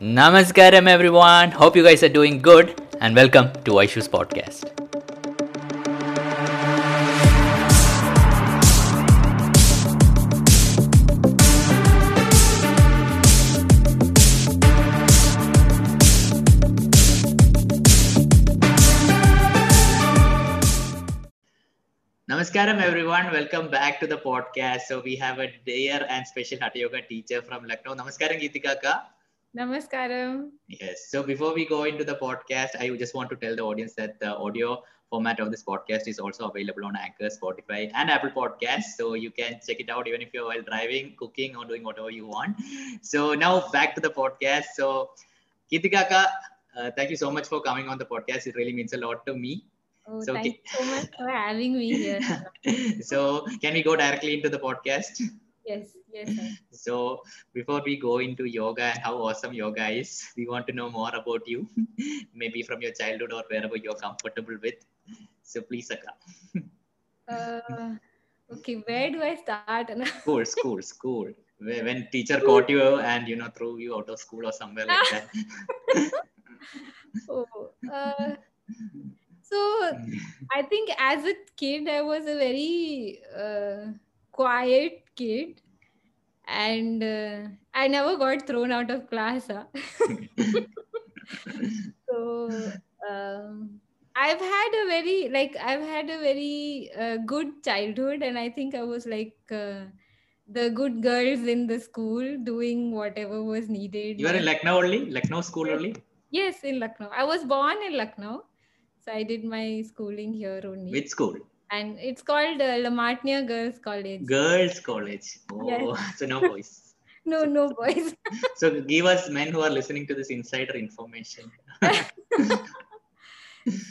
Namaskaram, everyone. Hope you guys are doing good, and welcome to Aishu's podcast. Namaskaram, everyone. Welcome back to the podcast. So we have a dear and special Hatha Yoga teacher from Lucknow. Namaskaram, Geetika ka. Namaskaram. Yes. So before we go into the podcast, I just want to tell the audience that the audio format of this podcast is also available on Anchor, Spotify, and Apple Podcasts. So you can check it out even if you're while driving, cooking, or doing whatever you want. So now back to the podcast. So Geetika ka, uh, thank you so much for coming on the podcast. It really means a lot to me. Oh, So, thank you so much for having me here. so can we go directly into the podcast? Yes, yes. sir. So before we go into yoga and how awesome yoga is, we want to know more about you, maybe from your childhood or wherever you're comfortable with. So please, Akka. Uh, okay, where do I start? School, school, school. When teacher caught you and you know threw you out of school or somewhere like that. oh, uh, so I think as a kid, I was a very uh, quiet kid, and uh, I never got thrown out of class. Huh? so um, i've had a very like i've had a very uh, good childhood and i think i was like uh, the good girls in the school doing whatever was needed you are in Lucknow only, Lucknow school only. yes in lucknow i was born in lucknow so i did my schooling here only Which school? And it's called uh, La Martiniere girls college Girls' college. Oh, Yes. so no boys. no no boys So give us men who are listening to this insider information.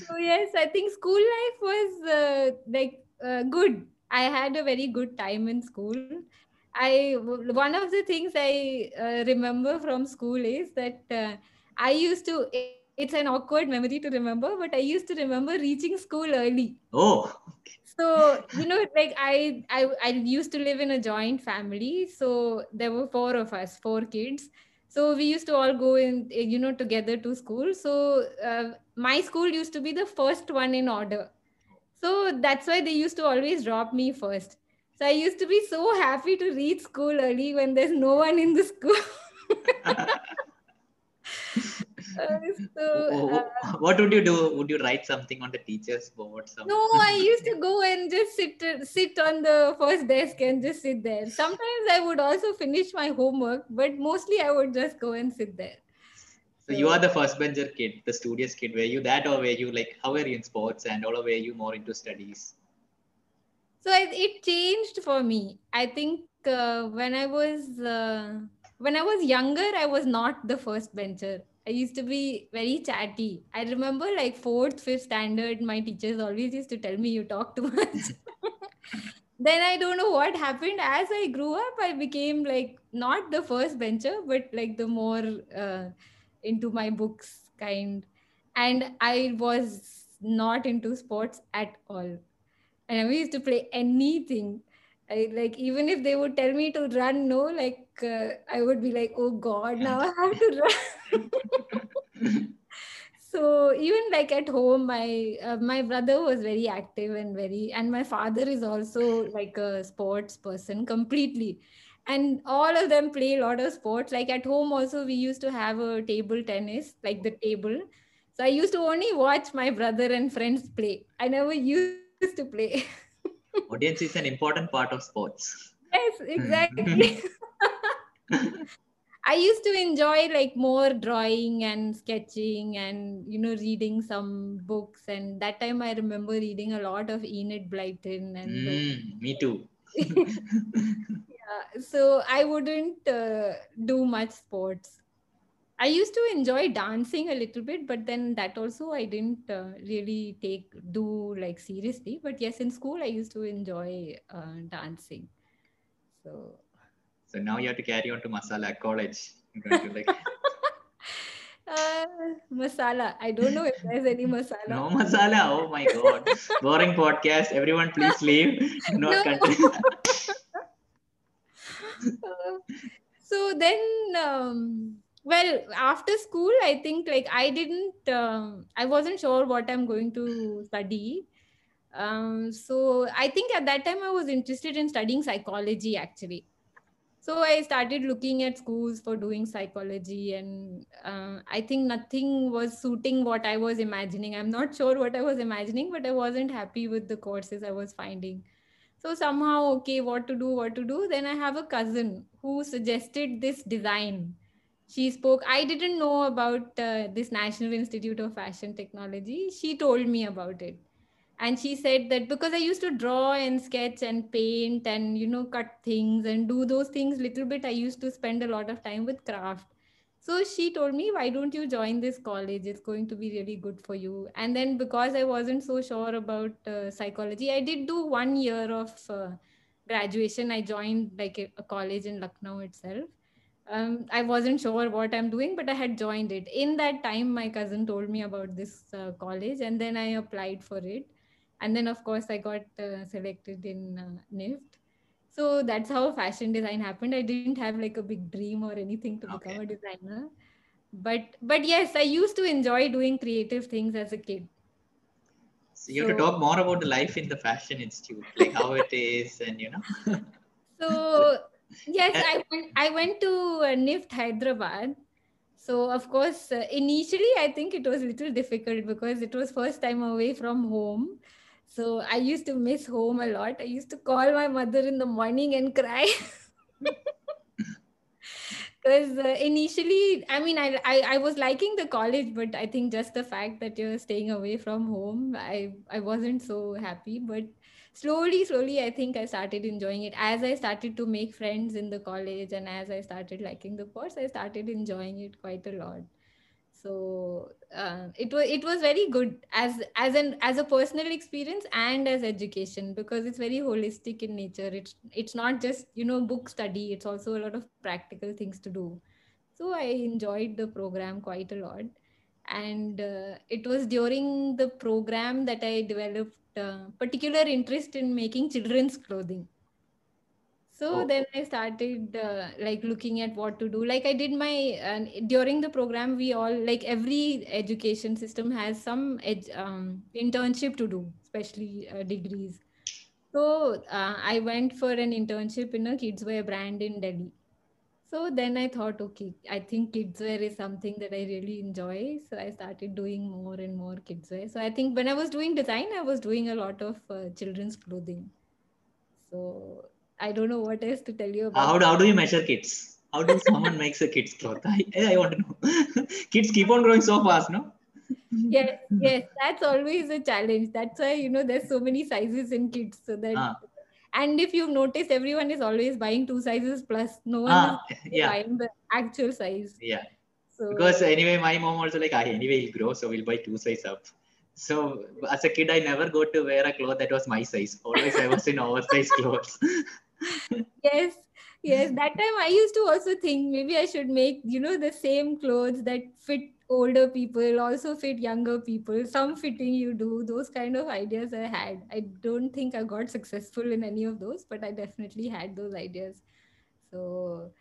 so yes i think school life was uh, like uh, good i had a very good time in school i one of the things i uh, remember from school is that uh, i used to it's an awkward memory to remember but i used to remember reaching school early. Oh, so you know like I, I i used to live in a joint family. So there were four of us four kids. So we used to all go in you know together to school. So uh, my school used to be the first one in order. So that's why they used to always drop me first. So i used to be so happy to reach school early when there's no one in the school so uh, what would you do? Would you write something on the teacher's board? Some... No, I used to go and just sit sit on the first desk and just sit there. Sometimes I would also finish my homework, but mostly I would just go and sit there. So you are the first bencher kid, the studious kid. Were you that, or were you like how were you in sports and all, or were you more into studies? So I, it changed for me. I think uh, when I was uh, when I was younger, I was not the first bencher. I used to be very chatty. I remember like fourth, fifth standard, my teachers always used to tell me you talk too much. then I don't know what happened. As I grew up, I became like not the first bencher, but like the more uh, into my books kind. And I was not into sports at all. And I used to play anything. I like even if they would tell me to run, no, like uh, I would be like, oh God, now I have to run. so even like at home, my uh, my brother was very active and very, and my father is also like a sports person completely. And all of them play a lot of sports. Like at home, also we used to have a table tennis, like the table. So I used to only watch my brother and friends play. I never used to play. Audience is an important part of sports. yes exactly i used to enjoy like more drawing and sketching and you know reading some books. And that time i remember reading a lot of enid blyton and Mm, me too. yeah, so i wouldn't uh, do much sports. I used to enjoy dancing a little bit but then that also i didn't uh, really take do like seriously. But yes in school i used to enjoy uh, dancing. So So now you have to carry on to Masala College. To like Uh, masala. I don't know if there's any masala. no masala. Oh my god. Boring podcast. Everyone please leave. Not No. continue. Uh, so then, um, well after school i think like i didn't um, i wasn't sure what i'm going to study um, so i think at that time i was interested in studying psychology actually so i started looking at schools for doing psychology and uh, i think nothing was suiting what i was imagining. I'm not sure what i was imagining but i wasn't happy with the courses i was finding. So somehow okay what to do what to do. Then i have a cousin who suggested this design. She spoke i didn't know about uh, this national institute of fashion technology. She told me about it and she said that because i used to draw and sketch and paint and you know cut things and do those things little bit i used to spend a lot of time with craft. So she told me why don't you join this college? It's going to be really good for you. And then because i wasn't so sure about uh, psychology i did do one year of uh, graduation. I joined like a, a college in lucknow itself. Um, I wasn't sure what I'm doing, but I had joined it. In that time, my cousin told me about this uh, college, and then I applied for it. And then, of course, I got uh, selected in uh, NIFT. So that's how fashion design happened. I didn't have like a big dream or anything to become a designer. But but yes, I used to enjoy doing creative things as a kid. So you have to talk more about the life in the fashion institute, like how it is, and you know. So yes, Uh, I went. I went to uh, NIFT Hyderabad. So of course, uh, initially I think it was a little difficult because it was first time away from home. So I used to miss home a lot. I used to call my mother in the morning and cry. because uh, initially i mean I, I i was liking the college but i think just the fact that you're staying away from home i i wasn't so happy but slowly slowly i think i started enjoying it as i started to make friends in the college and as i started liking the course i started enjoying it quite a lot so uh, it was it was very good as as an as a personal experience and as education because it's very holistic in nature. It's it's not just you know book study. It's also a lot of practical things to do. So i enjoyed the program quite a lot. And uh, it was during the program that i developed uh, particular interest in making children's clothing so Oh. then i started uh, like looking at what to do. Like i did my uh, during the program we all like every education system has some ed- um, internship to do especially uh, degrees. So uh, i went for an internship in a kidswear brand in delhi. So then i thought okay i think kidswear is something that i really enjoy. So i started doing more and more kidswear so i think when i was doing design i was doing a lot of uh, children's clothing. So I don't know what else to tell you about. how, do- how do you measure kids? How does someone makes a kid's cloth? I, I want to know. kids keep on growing so fast, no? yes, yes, that's always a challenge. That's why you know there's so many sizes in kids. So that Ah. and if you've noticed, everyone is always buying two sizes plus. No one Ah, is yeah, buying the actual size. yeah. So Because anyway, my mom also like, ah, anyway, he'll grow, so we'll buy two size up. So as a kid, I never got to wear a cloth that was my size. Always I was in oversized clothes. Yes, yes. That time I used to also think maybe I should make you know the same clothes that fit older people, also fit younger people. Some fitting you do. Those kind of ideas I had. I don't think I got successful in any of those, but I definitely had those ideas. So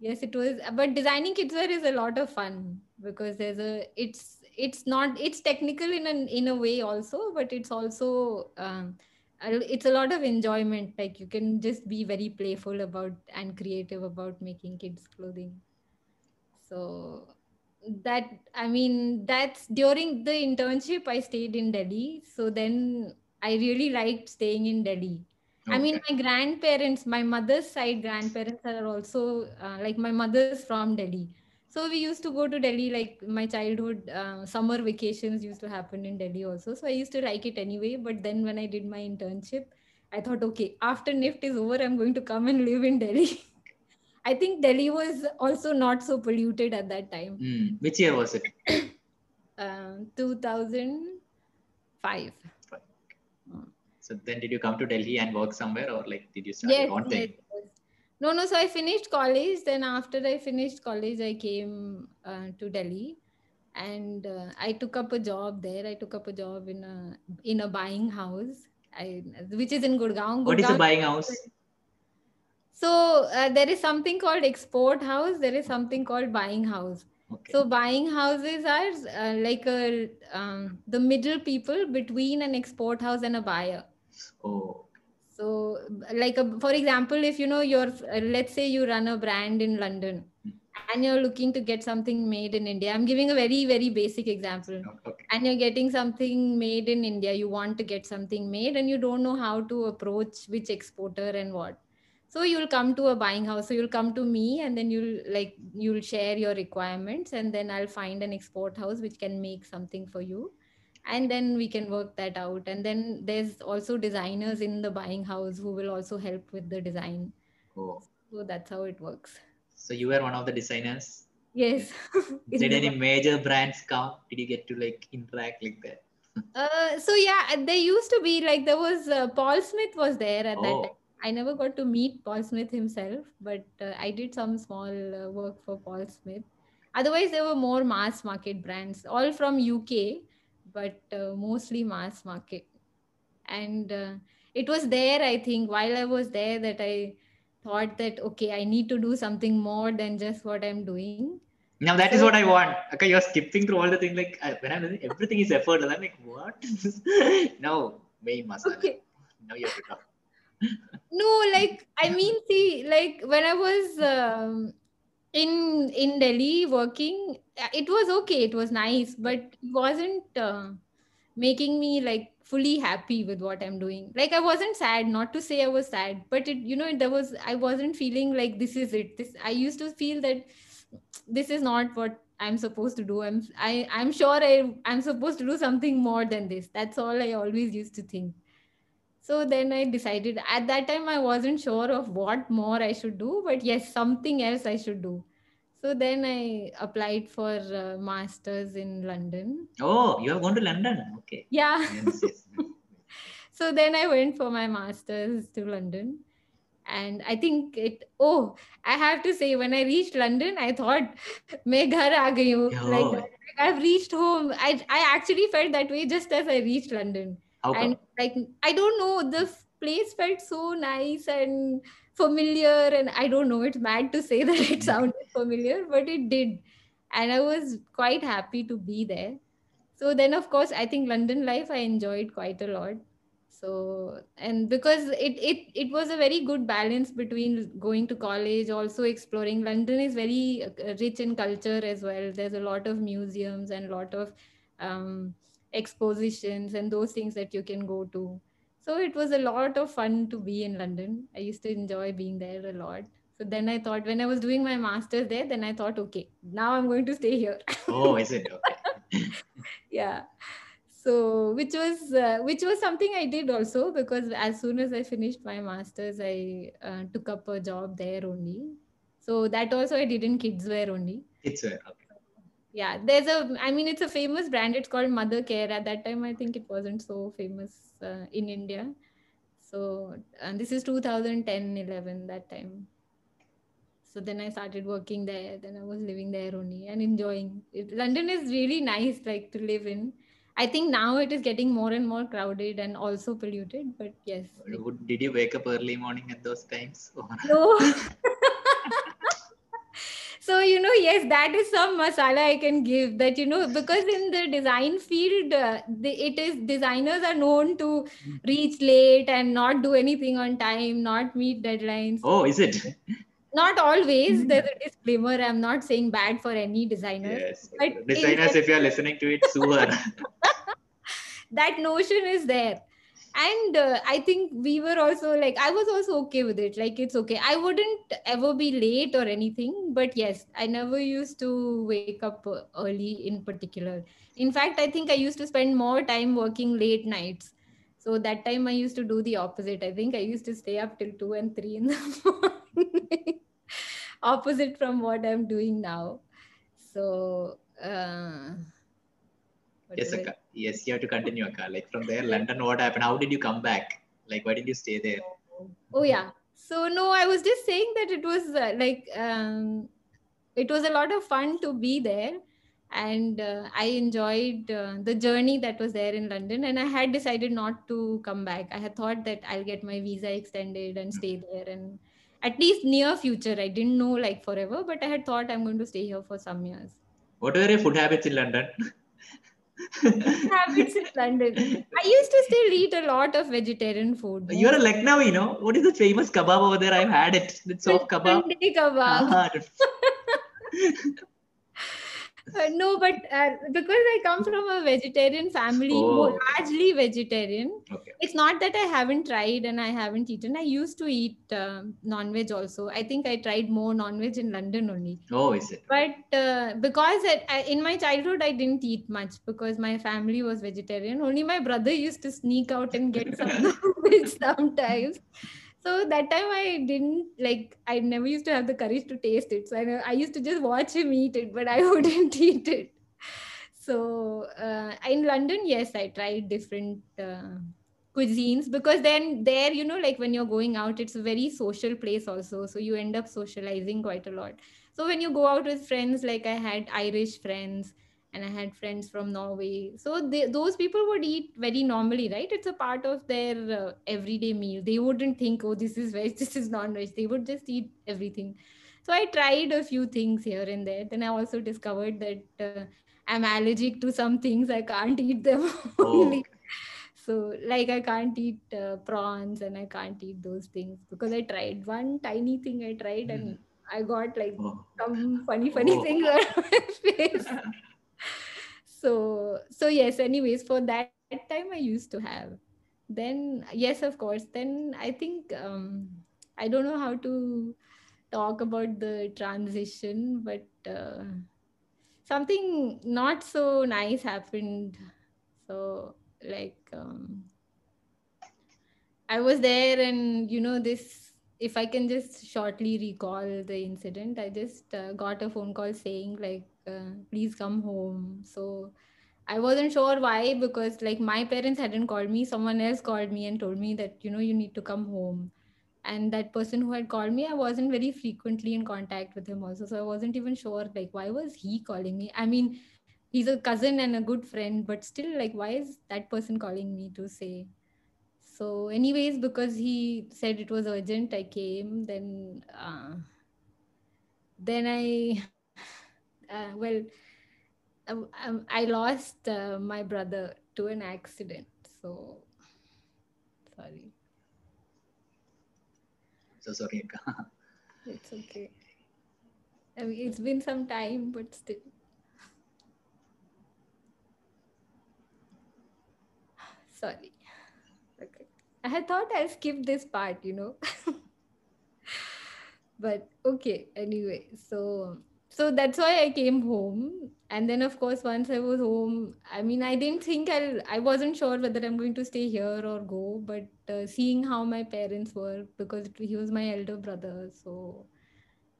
yes, it was. But designing kidswear is a lot of fun because there's a. It's it's not. It's technical in an in a way also, but it's also. Um, it's a lot of enjoyment. Like you can just be very playful about and creative about making kids clothing. So that i mean that's during the internship i stayed in delhi. So then i really liked staying in delhi. I mean my grandparents my mother's side grandparents are also uh, like my mother's from delhi so we used to go to delhi like my childhood uh, summer vacations used to happen in delhi also so i used to like it anyway but then when i did my internship i thought okay after nift is over i'm going to come and live in delhi I think Delhi was also not so polluted at that time. Hmm. Which year was it? Um, 2005. So then did you come to Delhi and work somewhere or like did you start Yes, your own thing? yes. No, no. So I finished college. Then after I finished college, I came uh, to Delhi, and uh, I took up a job there. I took up a job in a in a buying house, I, which is in Gurgaon. What is a buying house? So uh, there is something called export house. There is something called buying house. Okay. So buying houses are uh, like a um, the middle people between an export house and a buyer. oh, So, like a, for example, if you know you're, uh, let's say you run a brand in London, and you're looking to get something made in India. I'm giving a very very basic example. okay. And you're getting something made in India. You want to get something made, and you don't know how to approach which exporter and what. So you'll come to a buying house. So you'll come to me, and then you'll like you'll share your requirements, and then I'll find an export house which can make something for you and then we can work that out. And then there's also designers in the buying house who will also help with the design. Oh, so that's how it works. So you were one of the designers. yes. Did any major brands come? Did you get to like interact like that? uh, so yeah there used to be like there was uh, paul smith was there at that Oh. time. I never got to meet paul smith himself but uh, i did some small uh, work for paul smith. Otherwise there were more mass market brands all from uk but uh, mostly mass market and uh, it was there i think while i was there that i thought that okay i need to do something more than just what i'm doing Now that is So- what I want. Okay, you're skipping through all the things like when I'm listening, everything is effortless. I'm like, what? no, main masala. okay Now you have to talk. no like i mean see like when i was um, in in delhi working uh, it was okay it was nice but it wasn't uh, making me like fully happy with what i'm doing. Like i wasn't sad not to say i was sad but it you know there was i wasn't feeling like this is it. This i used to feel that this is not what i'm supposed to do. I'm i i'm sure i i'm supposed to do something more than this. That's all i always used to think so then i decided at that time i wasn't sure of what more i should do but yes something else i should do. So then i applied for uh, masters in london. Oh you have gone to london? Okay. Yeah. So then i went for my masters to london. And i think it oh i have to say when i reached london i thought main like oh. i've reached home. I i actually felt that way just as i reached london. And like i don't know the place felt so nice and familiar and i don't know it's mad to say that it sounded familiar but it did. And i was quite happy to be there. So then of course i think london life i enjoyed quite a lot. So and because it it it was a very good balance between going to college also exploring. London is very uh, rich in culture as well. There's a lot of museums and a lot of um, expositions and those things that you can go to. So it was a lot of fun to be in london. I used to enjoy being there a lot. So then i thought when i was doing my masters there then i thought okay now i'm going to stay here. Oh, is it? Okay. yeah. So which was uh, which was something i did also because as soon as i finished my masters i uh, took up a job there only. So that also i did in kids wear only. It's okay. Yeah there's a i mean it's a famous brand. It's called Mothercare. At that time i think it wasn't so famous uh, in india. So and this is 2010 11 that time. So then i started working there. Then i was living there only and enjoying it. London is really nice like to live in. I think now it is getting more and more crowded and also polluted but yes. Did you wake up early morning at those times? No. so you know yes that is some masala i can give that you know because in the design field uh, the, it is designers are known to reach late and not do anything on time not meet deadlines Oh, is it? not always there's a disclaimer i'm not saying bad for any designer Yes. But Designers, if you are listening to it, sue her. that notion is there and uh, i think we were also like i was also okay with it. Like it's okay. I wouldn't ever be late or anything but yes i never used to wake up uh, early in particular. In fact i think i used to spend more time working late nights. So that time i used to do the opposite. I think i used to stay up till 2 and 3 in the morning. Opposite from what i'm doing now. So uh, what yes, Akka. Yes, you have to continue, Akka. Like from there, London, what happened? How did you come back? Like, why did you stay there? Oh yeah. So no, I was just saying that it was uh, like um, it was a lot of fun to be there, and uh, I enjoyed uh, the journey that was there in London. And I had decided not to come back. I had thought that I'll get my visa extended and stay there, and at least near future. I didn't know like forever, but I had thought I'm going to stay here for some years. What were your food habits in London? habits in London. I used to still eat a lot of vegetarian food. You're a Lucknow, you know. What is the famous kebab over there? I've had it. It's soft kebab. Tunday kebab. Uh-huh. Uh, no, but uh, because I come from a vegetarian family, Oh. largely vegetarian, okay. it's not that I haven't tried and I haven't eaten. I used to eat um non-veg also. I think I tried more non-veg in London only. Oh, is it? But uh, because it, I, in my childhood I didn't eat much because my family was vegetarian. Only my brother used to sneak out and get some non-veg sometimes. So that time I didn't like. I never used to have the courage to taste it. So I, I used to just watch him eat it, but I wouldn't eat it. So uh, in London, yes, I tried different uh, cuisines because then there, you know, like when you're going out, it's a very social place also. So you end up socializing quite a lot. So when you go out with friends, like I had Irish friends and I had friends from Norway. So they, those people would eat very normally, right? It's a part of their uh, everyday meal. They wouldn't think, oh, this is veg, this is non veg. They would just eat everything. So I tried a few things here and there. Then I also discovered that uh, I'm allergic to some things. I can't eat them Oh. So, like, I can't eat uh, prawns and I can't eat those things because I tried one tiny thing I tried and I got like oh. some funny, funny Oh. things on my face. So, so yes. Anyways, for that, time I used to have. Then yes, of course. Then I think um, I don't know how to talk about the transition, but uh, something not so nice happened. So like um, I was there, and you know this. If I can just shortly recall the incident, I just uh, got a phone call saying like, uh, "Please come home." So I wasn't sure why because like my parents hadn't called me. Someone else called me and told me that you know you need to come home. And that person who had called me, I wasn't very frequently in contact with him also. So I wasn't even sure like why was he calling me? I mean, he's a cousin and a good friend, but still like why is that person calling me to say? So, anyways, because he said it was urgent, I came. Then, uh, then I, uh, well, um, um, I lost uh, my brother to an accident. So, sorry, So sorry. Akka. it's okay. I mean, it's been some time, but still. Sorry. Okay. I had thought I'll skip this part, you know. but okay, anyway. So so that's why I came home. And then of course once I was home, I mean I didn't think I'll I wasn't sure whether I'm going to stay here or go, but uh, seeing how my parents were because he was my elder brother, so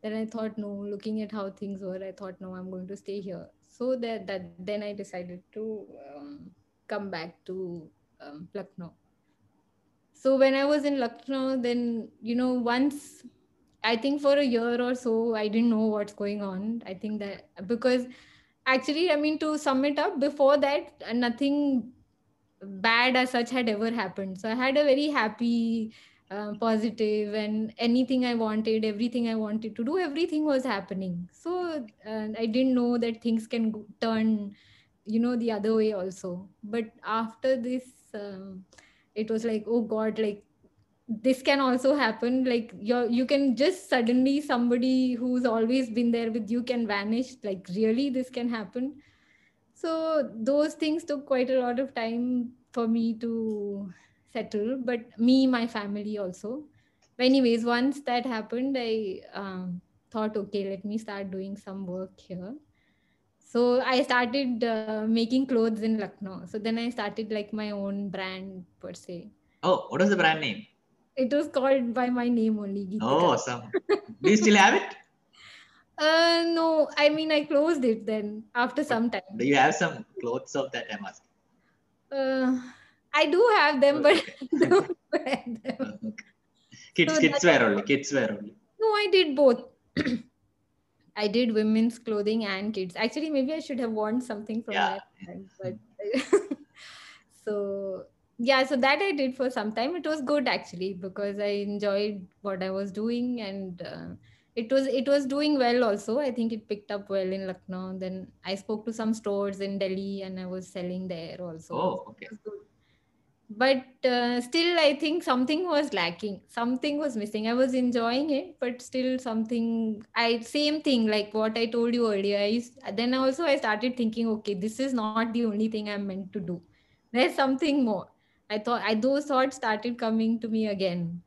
then I thought no, looking at how things were, I thought no, I'm going to stay here. So that that then I decided to um, come back to um, Lucknow. So when I was in Lucknow, then you know once I think for a year or so I didn't know what's going on. I think that because actually I mean to sum it up, before that nothing bad as such had ever happened. So I had a very happy, uh, positive, and anything I wanted, everything I wanted to do, everything was happening. So uh, I didn't know that things can go- turn, you know, the other way also. But after this, um, it was like, oh God, like this can also happen. Like you, you can just suddenly somebody who's always been there with you can vanish. Like really, this can happen so those things took quite a lot of time for me to settle but me my family also but anyways once that happened i um, thought okay let me start doing some work here so i started uh, making clothes in lucknow so then i started like my own brand per se Oh, what was the brand name? It was called by my name only Geetika. Oh, awesome. Do you still have it? uh no i mean i closed it then after some time Do you have some clothes of that? I'm asking. uh, i do have them but I don't wear them Okay. Kids, So kids wear only. Kids wear only. No, I did both. I did women's clothing and kids. Actually, maybe I should have worn something from Yeah. that. brand, But so yeah, so that I did for some time. It was good actually because I enjoyed what I was doing and uh, it was it was doing well also. I think it picked up well in lucknow. Then i spoke to some stores in delhi and i was selling there also. Oh, okay. But uh, still i think something was lacking. Something was missing. I was enjoying it but still something i same thing like what i told you earlier. I used, then also i started thinking okay this is not the only thing i'm meant to do. There's something more i thought I, those thoughts started coming to me again.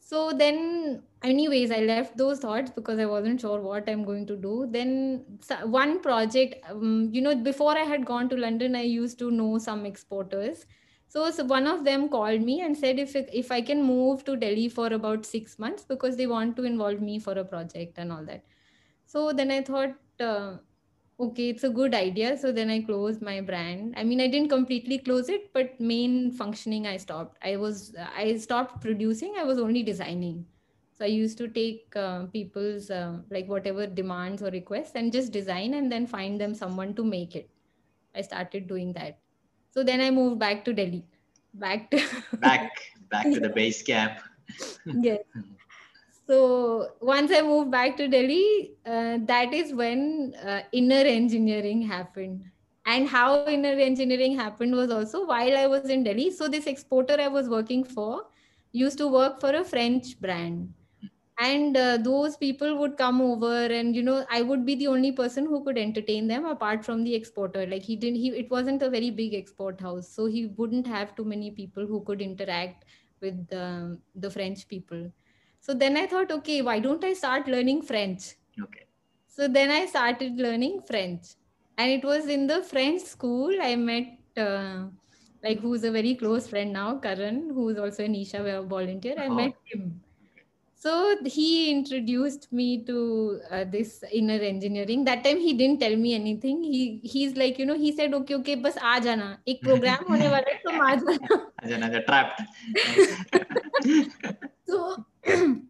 So then anyways i left those thoughts because i wasn't sure what i'm going to do. Then one project um, you know before i had gone to london i used to know some exporters. So, so one of them called me and said if if i can move to delhi for about 6 months because they want to involve me for a project and all that. So then i thought uh, okay it's a good idea. So then i closed my brand. I mean i didn't completely close it but main functioning i stopped. I was i stopped producing. I was only designing. So i used to take uh, people's uh, like whatever demands or requests and just design and then find them someone to make it. I started doing that. So then i moved back to delhi. Back to Back back to the base camp. yes so once I moved back to Delhi, uh, that is when uh, inner engineering happened. And how inner engineering happened was also while I was in Delhi. So this exporter I was working for used to work for a French brand. And uh, those people would come over, and you know, I would be the only person who could entertain them apart from the exporter. Like he didn't, he it wasn't a very big export house, so he wouldn't have too many people who could interact with um, the French people. So then I thought, okay, why don't I start learning French? Okay. So then I started learning French. And it was in the French school I met, uh, like, who's a very close friend now, Karan, who's also an Isha volunteer. I Oh. met him. So he introduced me to uh, this inner engineering. That time he didn't tell me anything. He he's like, you know, he said, okay, okay, बस आ जाना. एक program होने वाला है, तुम आ जाना. Another trapped. So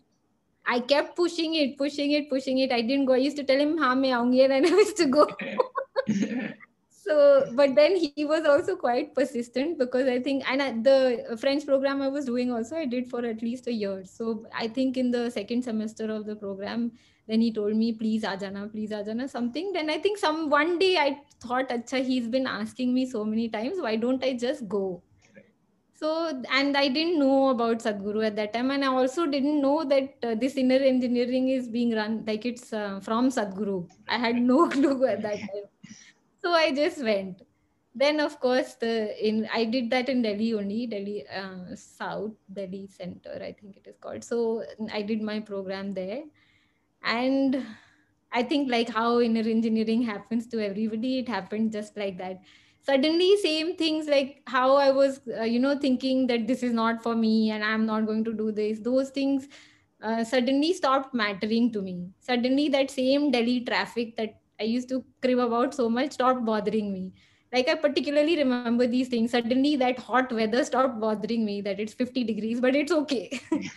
I kept pushing it, pushing it, pushing it. I didn't go. I used to tell him, "Ha, me aungi," and I used to go. so, but then he was also quite persistent because I think, and I, the French program I was doing also, I did for at least a year. So I think in the second semester of the program, then he told me, "Please, Ajana, please, Ajana," something. Then I think some one day I thought, "Acha, he's been asking me so many times. Why don't I just go?" So and i didn't know about sadhguru at that time and i also didn't know that uh, this inner engineering is being run like it's uh, from sadhguru. I had no clue at that time. So i just went. Then of course the in i did that in delhi only delhi uh, south delhi center i think it is called. So i did my program there. And i think like how inner engineering happens to everybody it happened just like that suddenly same things like how i was uh, you know thinking that this is not for me and i'm not going to do this. Those things uh, suddenly stopped mattering to me. Suddenly that same delhi traffic that i used to crib about so much stopped bothering me. Like i particularly remember these things. Suddenly that hot weather stopped bothering me that it's 50 degrees but it's okay.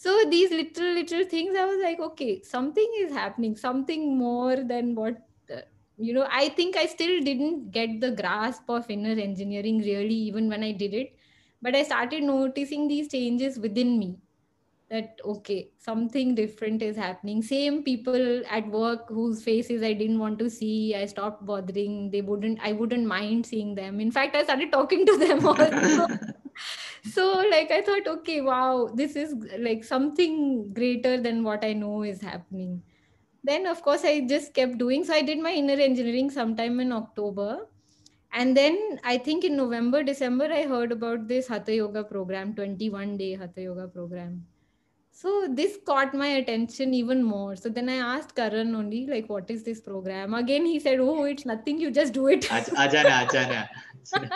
So these little little things i was like okay something is happening. Something more than what you know i think i still didn't get the grasp of inner engineering really even when i did it. But i started noticing these changes within me that okay something different is happening. Same people at work whose faces i didn't want to see i stopped bothering. They wouldn't i wouldn't mind seeing them. In fact i started talking to them also. So like i thought okay wow this is like something greater than what i know is happening then of course i just kept doing. So i did my inner engineering sometime in october. And then i think in november december i heard about this hatha yoga program 21 day hatha yoga program. So this caught my attention even more. So then i asked karan only like what is this program? Again he said oh it's nothing. You just do it. Aj- Ajana, Ajana. So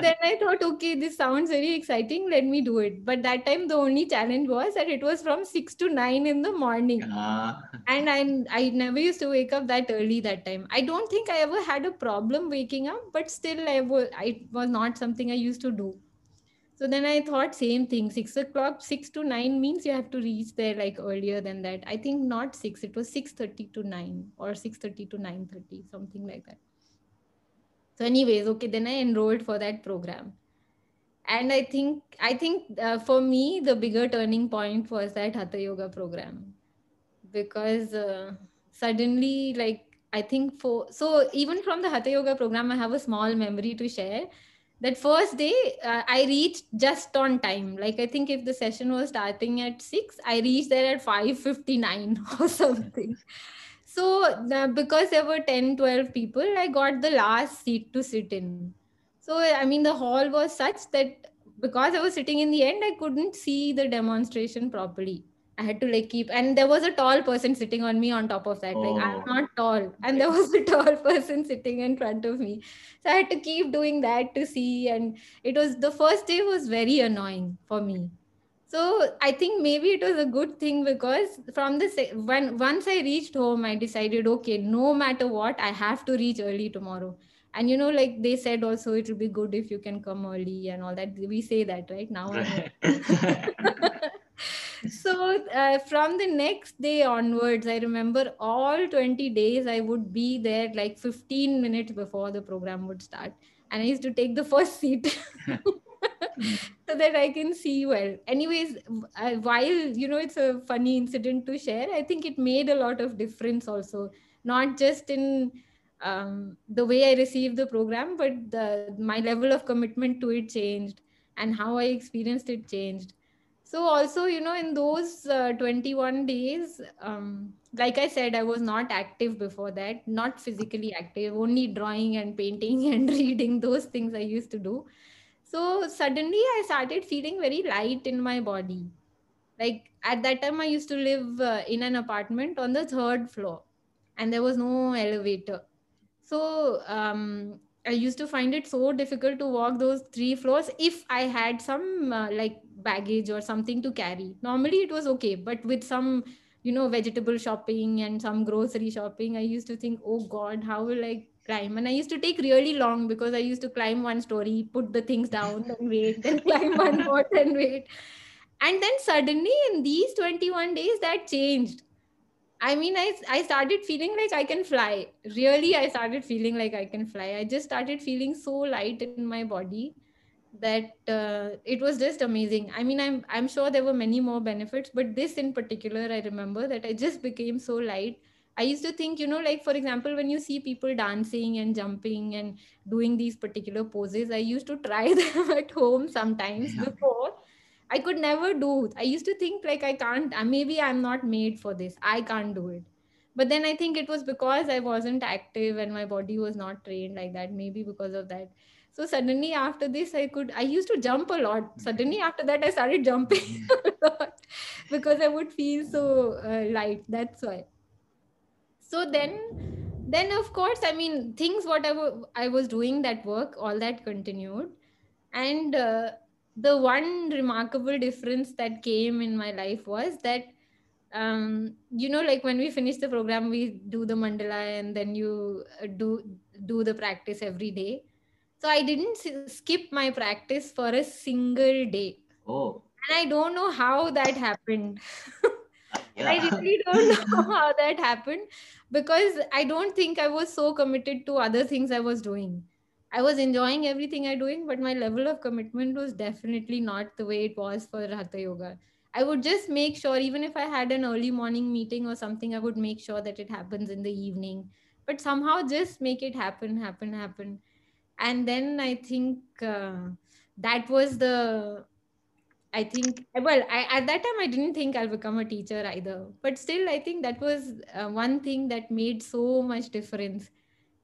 then I thought, okay, this sounds very exciting. Let me do it. But that time, the only challenge was that it was from six to nine in the morning, Ah, and I I never used to wake up that early that time. I don't think I ever had a problem waking up, but still, I was I was not something I used to do. So then I thought same thing. Six o'clock, six to nine means you have to reach there like earlier than that. I think not six. It was six thirty to nine or six thirty to nine thirty, something like that. So, anyways, okay, then I enrolled for that program. and i think i think uh, for me the bigger turning point was that hatha yoga program. Because uh, suddenly like i think for so even from the hatha yoga program i have a small memory to share. That first day uh, i reached just on time. Like i think if the session was starting at 6 i reached there at 5:59 or something so because there were 10 12 people i got the last seat to sit in so i mean the hall was such that because i was sitting in the end i couldn't see the demonstration properly I had to like keep, and there was a tall person sitting on me on top of that. Like I'm Oh, not tall, and there was a tall person sitting in front of me. So I had to keep doing that to see, and it was the first day was very annoying for me. So I think maybe it was a good thing because from the when once I reached home, I decided okay, no matter what, I have to reach early tomorrow. And you know, like they said also, it will be good if you can come early and all that. We say that right now. I know right. so uh, from the next day onwards i remember all 20 days i would be there like 15 minutes before the program would start and i used to take the first seat so that i can see well. Anyways uh, while you know it's a funny incident to share i think it made a lot of difference also. Not just in um, the way i received the program but the, my level of commitment to it changed and how i experienced it changed. So also, you know, in those uh, 21 days, um, like I said, I was not active before that, not physically active, only drawing and painting and reading, those things I used to do. So suddenly I started feeling very light in my body. Like at that time, I used to live uh, in an apartment on the third floor and there was no elevator. So um, I used to find it so difficult to walk those three floors if I had some uh, like baggage or something to carry. Normally it was okay, but with some, you know, vegetable shopping and some grocery shopping, I used to think, oh God, how will I climb? And I used to take really long because I used to climb one story, put the things down, then wait, then climb one more, then wait. And then suddenly in these 21 days, that changed I mean, I, I started feeling like I can fly. Really, I started feeling like I can fly. I just started feeling so light in my body that uh, it was just amazing. I mean, I'm I'm sure there were many more benefits, but this in particular, I remember that I just became so light. I used to think, you know, like for example, when you see people dancing and jumping and doing these particular poses, I used to try them at home sometimes Yeah. before I could never do. I used to think like I can't. uh, Maybe I'm not made for this. I can't do it. But then I think it was because I wasn't active and my body was not trained like that. Maybe because of that. So suddenly after this, I could. I used to jump a lot. Suddenly after that, I started jumping a lot because I would feel so uh, light. That's why. So then, then of course, I mean things whatever I was doing that work, all that continued. And uh, the one remarkable difference that came in my life was that um, you know like when we finish the program we do the mandala and then you uh, do do the practice every day. So i didn't s- skip my practice for a single day. Oh, and i don't know how that happened. Uh, I really don't know how that happened because I don't think I was so committed to other things I was doing. I was enjoying everything I doing, but my level of commitment was definitely not the way it was for Hatha Yoga. I would just make sure, even if I had an early morning meeting or something, I would make sure that it happens in the evening. But somehow just make it happen, happen, happen. And then I think uh, that was the I think, well, I, at that time, I didn't think I'll become a teacher either. But still, I think that was uh, one thing that made so much difference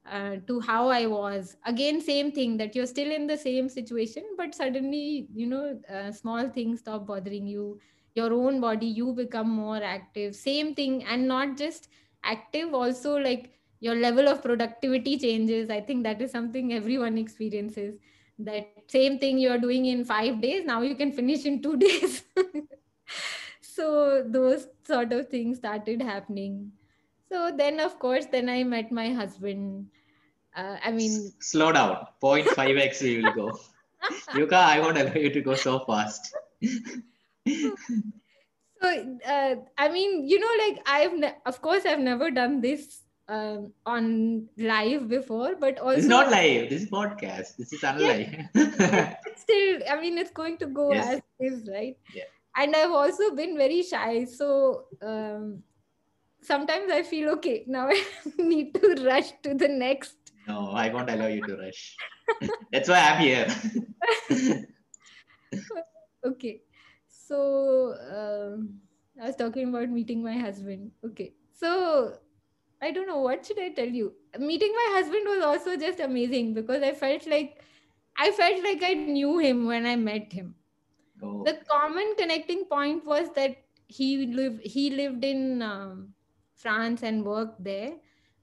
uh, to how I was. Again, same thing that you're still in the same situation, but suddenly, you know, uh, small things stop bothering you. Your own body, you become more active. Same thing, and not just active, also like your level of productivity changes. I think that is something everyone experiences. That same thing you're doing in five days, now you can finish in two days. so those sort of things started happening. So then, of course, then I met my husband uh, I S- mean, slow down. 0.5x you will go. Yuka, I won't allow you to go so fast. so uh, I mean, you know, like I've ne- of course I've never done this um, on live before, but also it's not live. This is podcast. This is unlive. still, I mean, it's going to go Yes. as is, right? Yeah. And I've also been very shy, so um, sometimes I feel okay. Now I need to rush to the next. no, I won't allow you to rush. That's why I'm here. Okay, so um, I was talking about meeting my husband. Okay, so I don't know what should I tell you. Meeting my husband was also just amazing because I felt like I felt like I knew him when I met him. oh, the common connecting point was that he lived he lived in um, France and worked there.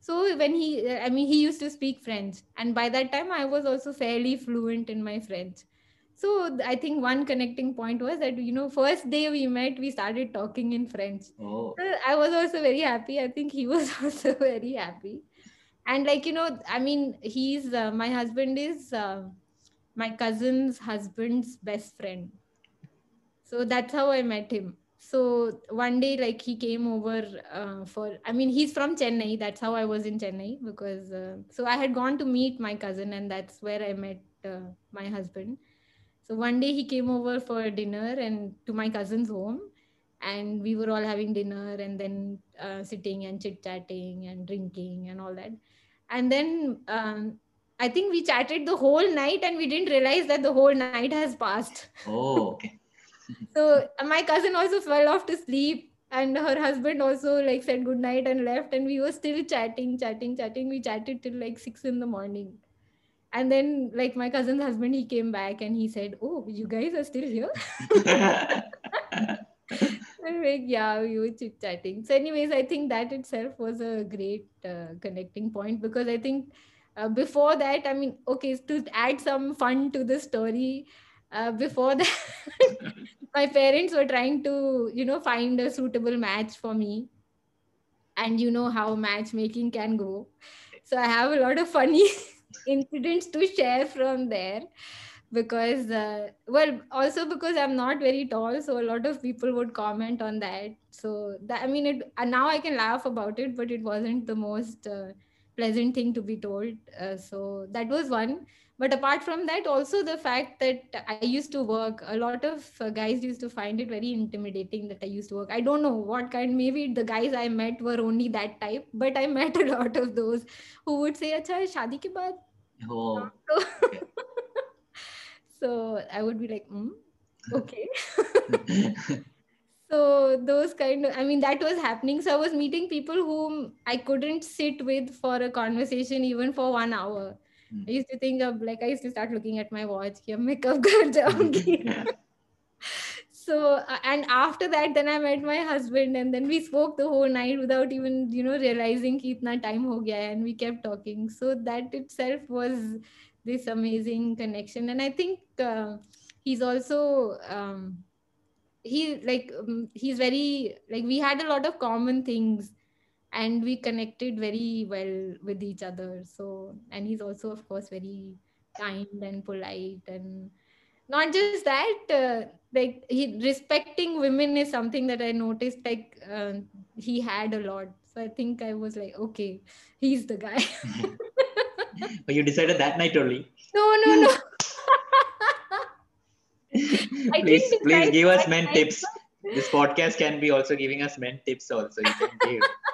So when he, I mean, he used to speak French, and by that time I was also fairly fluent in my French. So I think one connecting point was that you know, first day we met, we started talking in French. oh, So I was also very happy. I think he was also very happy. And like you know, I mean, he's uh, my husband is uh, my cousin's husband's best friend. So that's how I met him. So one day, like he came over uh, for. I mean, he's from Chennai. That's how I was in Chennai because. Uh, so I had gone to meet my cousin, and that's where I met uh, my husband. So one day he came over for dinner and to my cousin's home, and we were all having dinner and then uh, sitting and chit chatting and drinking and all that. And then um, I think we chatted the whole night and we didn't realize that the whole night has passed. oh, okay. So uh, my cousin also fell off to sleep and her husband also like said good night and left and we were still chatting chatting chatting we chatted till like 6 in the morning and then like my cousin's husband he came back and he said oh you guys are still here like, yeah, we were chit chatting. So, anyways, I think that itself was a great uh, connecting point because I think uh, before that, I mean, okay, to add some fun to the story, uh, before that, my parents were trying to, you know, find a suitable match for me. And you know how matchmaking can go. So, I have a lot of funny incidents to share from there because uh, well also because i'm not very tall so a lot of people would comment on that. So that i mean it and now i can laugh about it but it wasn't the most uh, pleasant thing to be told. Uh, so that was one but apart from that also the fact that i used to work a lot of uh, guys used to find it very intimidating that i used to work i don't know what kind maybe the guys i met were only that type but i met a lot of those who would say acha shadi ke baad oh, so, okay. so I would be like, mm, okay. so those kind of, I mean, that was happening. So I was meeting people whom I couldn't sit with for a conversation even for one hour. Hmm. i used to think of like i used to start looking at my watch yeah makeup kar so uh, and after that then i met my husband and then we spoke the whole night without even you know realizing ki itna time ho gaya and we kept talking. So that itself was this amazing connection. And i think uh, he's also um, he like um, he's very like we had a lot of common things and we connected very well with each other so and he's also of course very kind and polite and not just that uh, like he respecting women is something that i noticed like uh, he had a lot so i think i was like okay he's the guy but you decided that night only. no no no I please, please give us men tips. This podcast can be also giving us men tips also. You can give.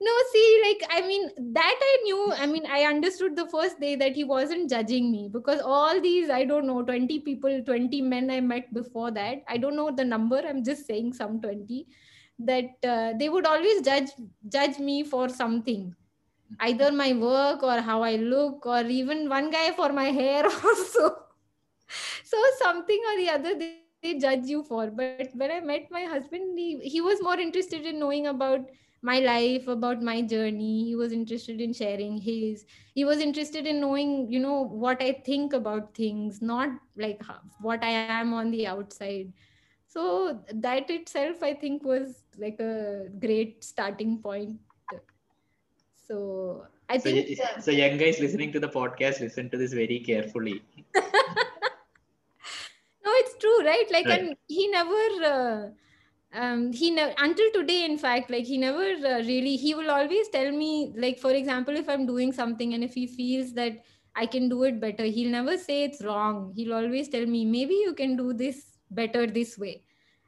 no see like i mean that i knew i mean i understood the first day that he wasn't judging me because all these i don't know 20 people 20 men i met before that. I don't know the number i'm just saying some 20 that uh, they would always judge judge me for something either my work or how i look or even one guy for my hair also. So something or the other they, they judge you for. But when i met my husband he, he was more interested in knowing about my life about my journey he was interested in sharing his he was interested in knowing you know what i think about things not like what i am on the outside so that itself i think was like a great starting point so i So, think y- so young guys listening to the podcast, listen to this very carefully. no it's true right like Right. and he never uh, um, he never until today in fact like he never uh, really he will always tell me like for example if i'm doing something and if he feels that i can do it better he'll never say it's wrong. He'll always tell me maybe you can do this better this way.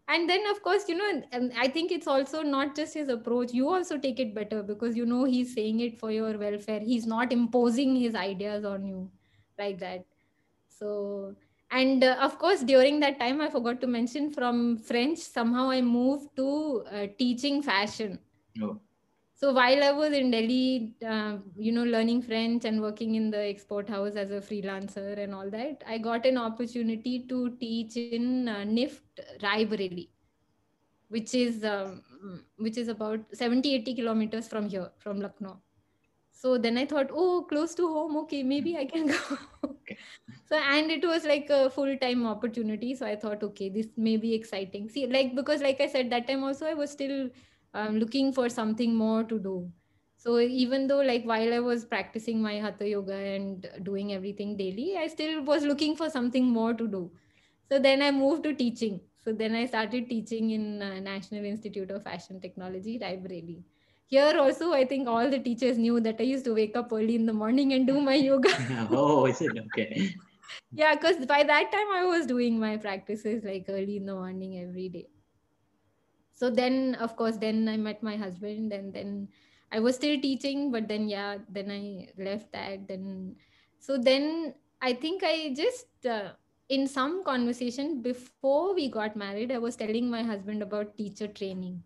And then of course you know and i think it's also not just his approach. You also take it better because you know he's saying it for your welfare. He's not imposing his ideas on you like that. So and uh, of course during that time i forgot to mention from french somehow i moved to uh, teaching fashion oh. so while i was in delhi uh, you know learning french and working in the export house as a freelancer and all that i got an opportunity to teach in uh, nift raebareli which is um, which is about 70 80 kilometers from here from lucknow so then i thought oh close to home. Okay maybe i can go. Okay. so and it was like a full time opportunity. So i thought okay this may be exciting. See like because like i said that time also i was still um, looking for something more to do. So even though like while i was practicing my hatha yoga and doing everything daily i still was looking for something more to do. So then i moved to teaching. So then i started teaching in uh, national institute of fashion technology raebareli here also i think all the teachers knew that i used to wake up early in the morning and do my yoga. Oh, is it? Okay? yeah because by that time i was doing my practices like early in the morning every day. So then of course then i met my husband and then i was still teaching but then yeah then i left that. Then so then i think i just uh, in some conversation before we got married i was telling my husband about teacher training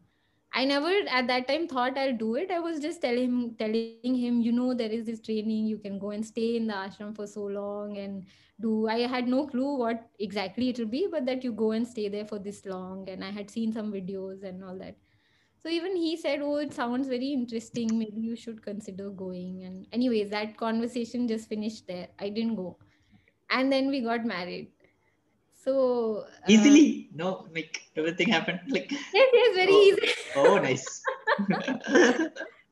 I never at that time thought I'll do it. I was just telling him, telling him, you know, there is this training. You can go and stay in the ashram for so long and do. I had no clue what exactly it will be, but that you go and stay there for this long. And I had seen some videos and all that. So even he said, "Oh, it sounds very interesting. Maybe you should consider going." And anyways, that conversation just finished there. I didn't go, and then we got married. So uh, Easily, no, like everything happened like. yes, yes, very Oh. easy. Oh, nice.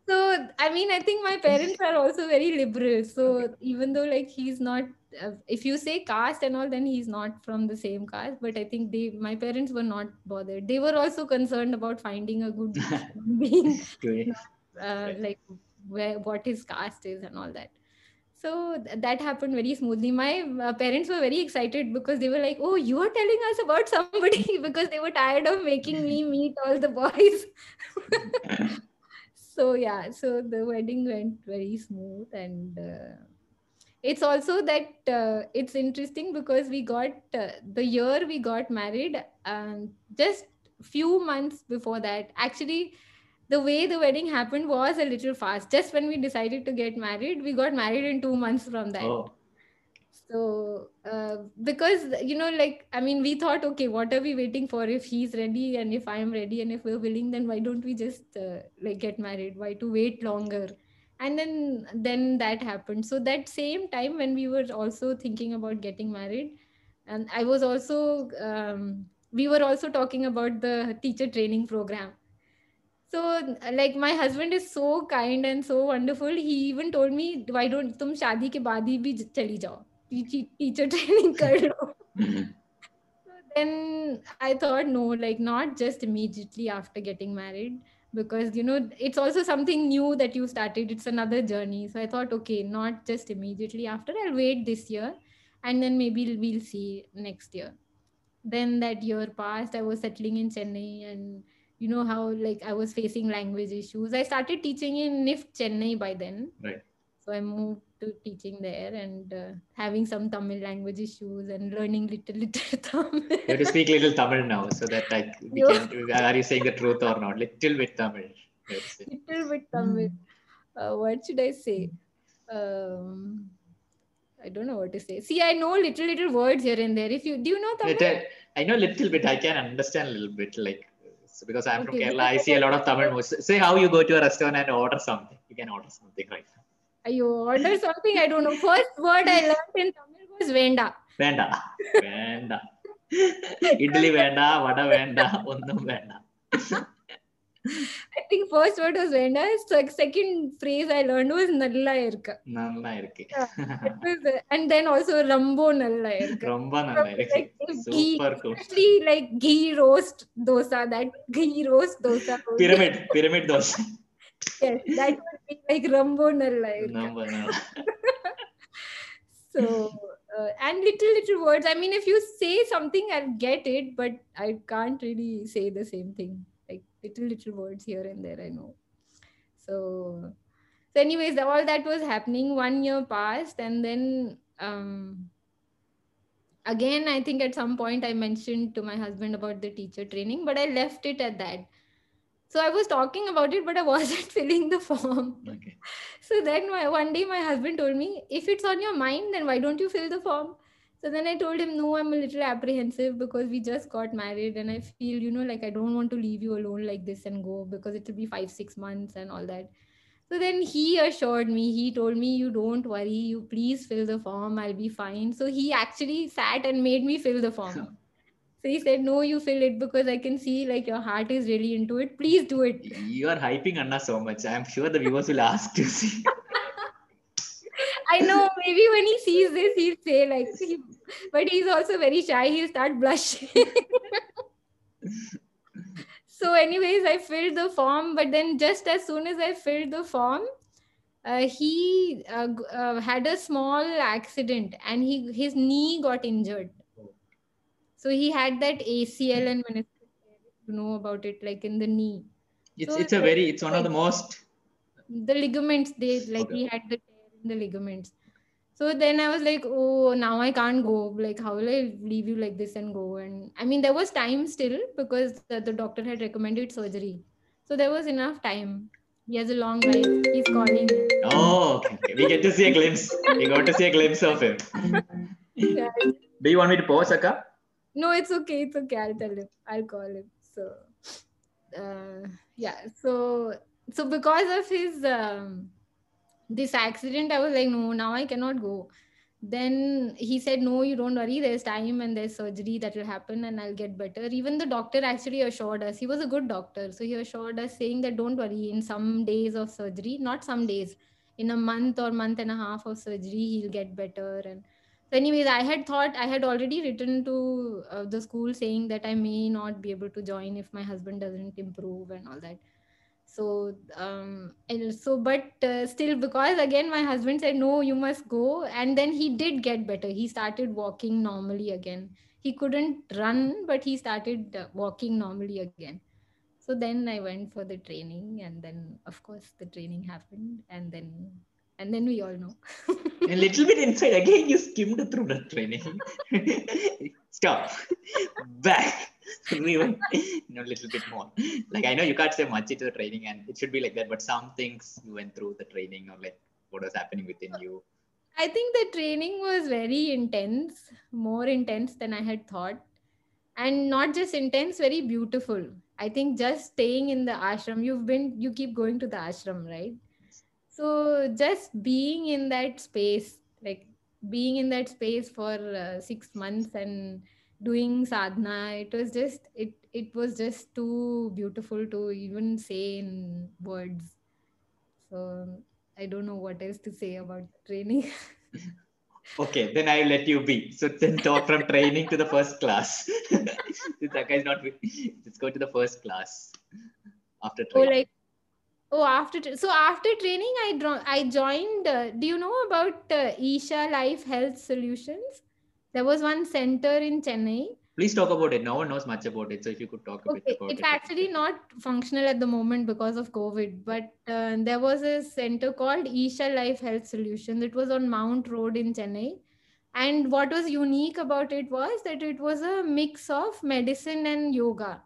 so i mean i think my parents are also very liberal so even though like he's not uh, if you say caste and all then he's not from the same caste but i think they my parents were not bothered they were also concerned about finding a good being uh, like where what his caste is and all that so th- that happened very smoothly. My uh, parents were very excited because they were like oh you are telling us about somebody because they were tired of making me meet all the boys. So yeah so the wedding went very smooth and uh, it's also that uh, it's interesting because we got uh, the year we got married um, just few months before that. Actually the way the wedding happened was a little fast. Just when we decided to get married we got married in two months from that. Oh, so uh, because you know like i mean we thought okay what are we waiting for? If he's ready and if i'm ready and if we're willing then why don't we just uh, like get married? Why to wait longer? And then then that happened. So that same time when we were also thinking about getting married and i was also um, we were also talking about the teacher training program so like my husband is so kind and so wonderful he even told me why don't तुम शादी के बाद ही भी चली जाओ teacher training कर लो so then i thought no like not just immediately after getting married because you know it's also something new that you started it's another journey so i thought okay not just immediately after i'll wait this year and then maybe we'll see next year then that year passed i was settling in chennai and you know how like i was facing language issues i started teaching in nift chennai by then Right. so i moved to teaching there and uh, having some tamil language issues and learning little little tamil You have to speak little Tamil now so that like we Yo. can, are you saying the truth or not? Little bit Tamil. you have to say. little bit tamil uh, what should i say um i don't know what to say see i know little little words here and there if you do you know tamil Little, I know little bit. I can understand a little bit. Like so because I'm from. Kerala, I see a lot of Tamil movies. Say how you go to a restaurant and order something. You can order something right now. You order something, I don't know. First word I learned in Tamil was Venda. Venda. Venda. Idli Venda, Vada Venda, Undam Venda. I think first word was Venda. Second phrase I learned was Nalla Irka. Nalla Irka. and then also Rambo Nalla Irka. Rambo Nalla Irka. Like, Super cool. Especially like ghee roast dosa, that ghee roast dosa. Pyramid, pyramid dosa. yes, that would be like Rambo Nalla Irka. Rambo Nalla. so uh, and little little words i mean if you say something i'll get it but i can't really say the same thing Little, little words here and there, I know. So, so anyways, all that was happening. One year passed, and then um, again, I think at some point I mentioned to my husband about the teacher training, but I left it at that. So I was talking about it, but I wasn't filling the form. Okay. So then my, one day my husband told me, if it's on your mind, then why don't you fill the form? So then I told him, no, I'm a little apprehensive because we just got married and I feel, you know, like I don't want to leave you alone like this and go because it will be five, six months and all that. So then he assured me, he told me, you don't worry, you please fill the form, I'll be fine. So he actually sat and made me fill the form. So he said, no, you fill it because I can see like your heart is really into it. Please do it. You are hyping Anna so much. I'm sure the viewers will ask to see. I know maybe when he sees this, he'll say like, he, but he's also very shy. He'll start blushing. so, anyways, I filled the form, but then just as soon as I filled the form, uh, he uh, uh, had a small accident and he his knee got injured. So he had that ACL and meniscus you know about it, like in the knee. It's So it's a very it's one of the most the ligaments they like Okay. he had the tear in the ligaments so then i was like oh now i can't go. Like how will i leave you like this and go? And i mean there was time still because the, the doctor had recommended surgery. So there was enough time. He has a long life. He's calling. Oh okay, okay. we get to see a glimpse. We got to see a glimpse of him. Yeah. Do you want me to pause, Akka? no it's okay. It's okay. I'll tell him. I'll call him. So uh, yeah. So so because of his um, this accident i was like no now i cannot go. Then he said no you don't worry. There's time and there's surgery that will happen and i'll get better. Even the doctor actually assured us. He was a good doctor. So he assured us saying that don't worry. In some days of surgery not some days in a month or month and a half of surgery he'll get better. And so anyways i had thought i had already written to uh, the school saying that i may not be able to join if my husband doesn't improve and all that so um and so but uh, still because again my husband said no you must go. And then he did get better. He started walking normally again. He couldn't run but he started uh, walking normally again. So then i went for the training and then of course the training happened and then and then we all know. A little bit inside. Again, you skimmed through the training. Stop. Back. Rewind. No, a little bit more. Like I know you can't say much into the training, and it should be like that. But some things you went through the training, or like what was happening within you. I think the training was very intense, more intense than I had thought. And not just intense, very beautiful. I think just staying in the ashram, you've been, you keep going to the ashram, right? So just being in that space, like being in that space for uh, six months and doing sadhana, it was just, it, it was just too beautiful to even say in words. So I don't know what else to say about training. Okay, then I'll let you be. So then talk from training to the first class. Since Akka is not let's go to the first class after oh, training. like oh, after tra- so after training, I dro- I joined. Uh, do you know about uh, Isha Life Health Solutions? There was one center in Chennai. Please talk about it. No one knows much about it. So if you could talk a bit Okay, about it's it. actually not functional at the moment because of COVID, but uh, there was a center called Isha Life Health Solutions. It was on Mount Road in Chennai. And what was unique about it was that it was a mix of medicine and yoga.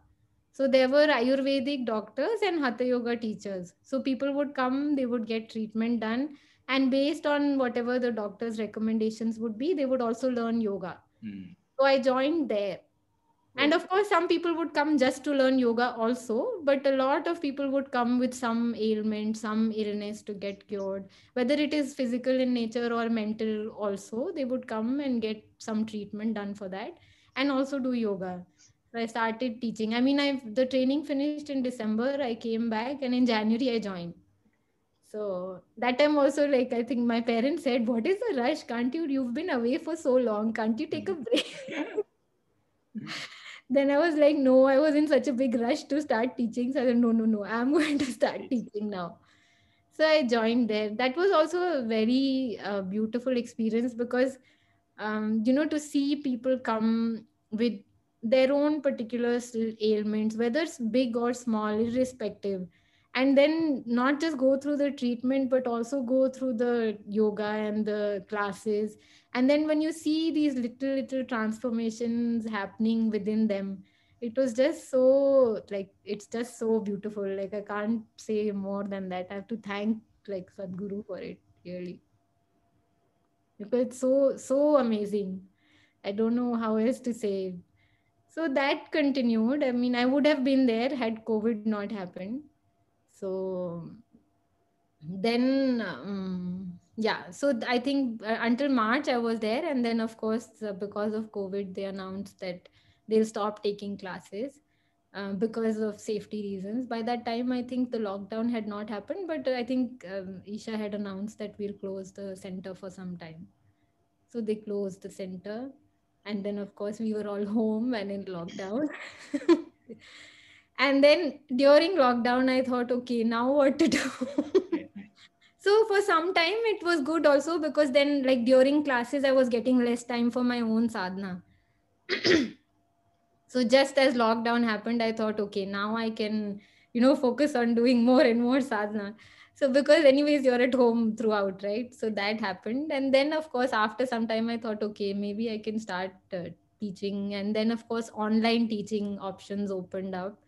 So there were Ayurvedic doctors and Hatha Yoga teachers. So people would come, they would get treatment done. And based on whatever the doctor's recommendations would be, they would also learn yoga. Hmm. So I joined there. And of course, some people would come just to learn yoga also, but a lot of people would come with some ailment, some illness to get cured, whether it is physical in nature or mental, also. They would come and get some treatment done for that and also do yoga. So I started teaching. I mean, I the training finished in December. I came back, and in January I joined. So that time also, like I think my parents said, "What is the rush? Can't you? You've been away for so long. Can't you take a break?" then I was like, "No, I was in such a big rush to start teaching." So I said, "No, no, no. I'm going to start teaching now." So I joined there. That was also a very uh, beautiful experience because, um, you know, to see people come with their own particular ailments, whether it's big or small, irrespective. And then not just go through the treatment but also go through the yoga and the classes. And then when you see these little little transformations happening within them it was just so like it's just so beautiful. Like i can't say more than that. I have to thank like sadhguru for it really. Because it's so so amazing. I don't know how else to say so that continued. I mean i would have been there had covid not happened. So then um, yeah. So i think uh, until march i was there. And then of course uh, because of covid they announced that they'll stop taking classes uh, because of safety reasons. By that time i think the lockdown had not happened. But i think um, isha had announced that we'll close the center for some time. So they closed the center and then of course we were all home and in lockdown. And then during lockdown i thought okay now what to do? So for some time it was good also because then like during classes i was getting less time for my own sadhana. So just as lockdown happened i thought okay now i can you know focus on doing more and more sadhana so because anyways you're at home throughout right? So that happened. And then of course after some time i thought okay maybe i can start uh, teaching. And then of course online teaching options opened up.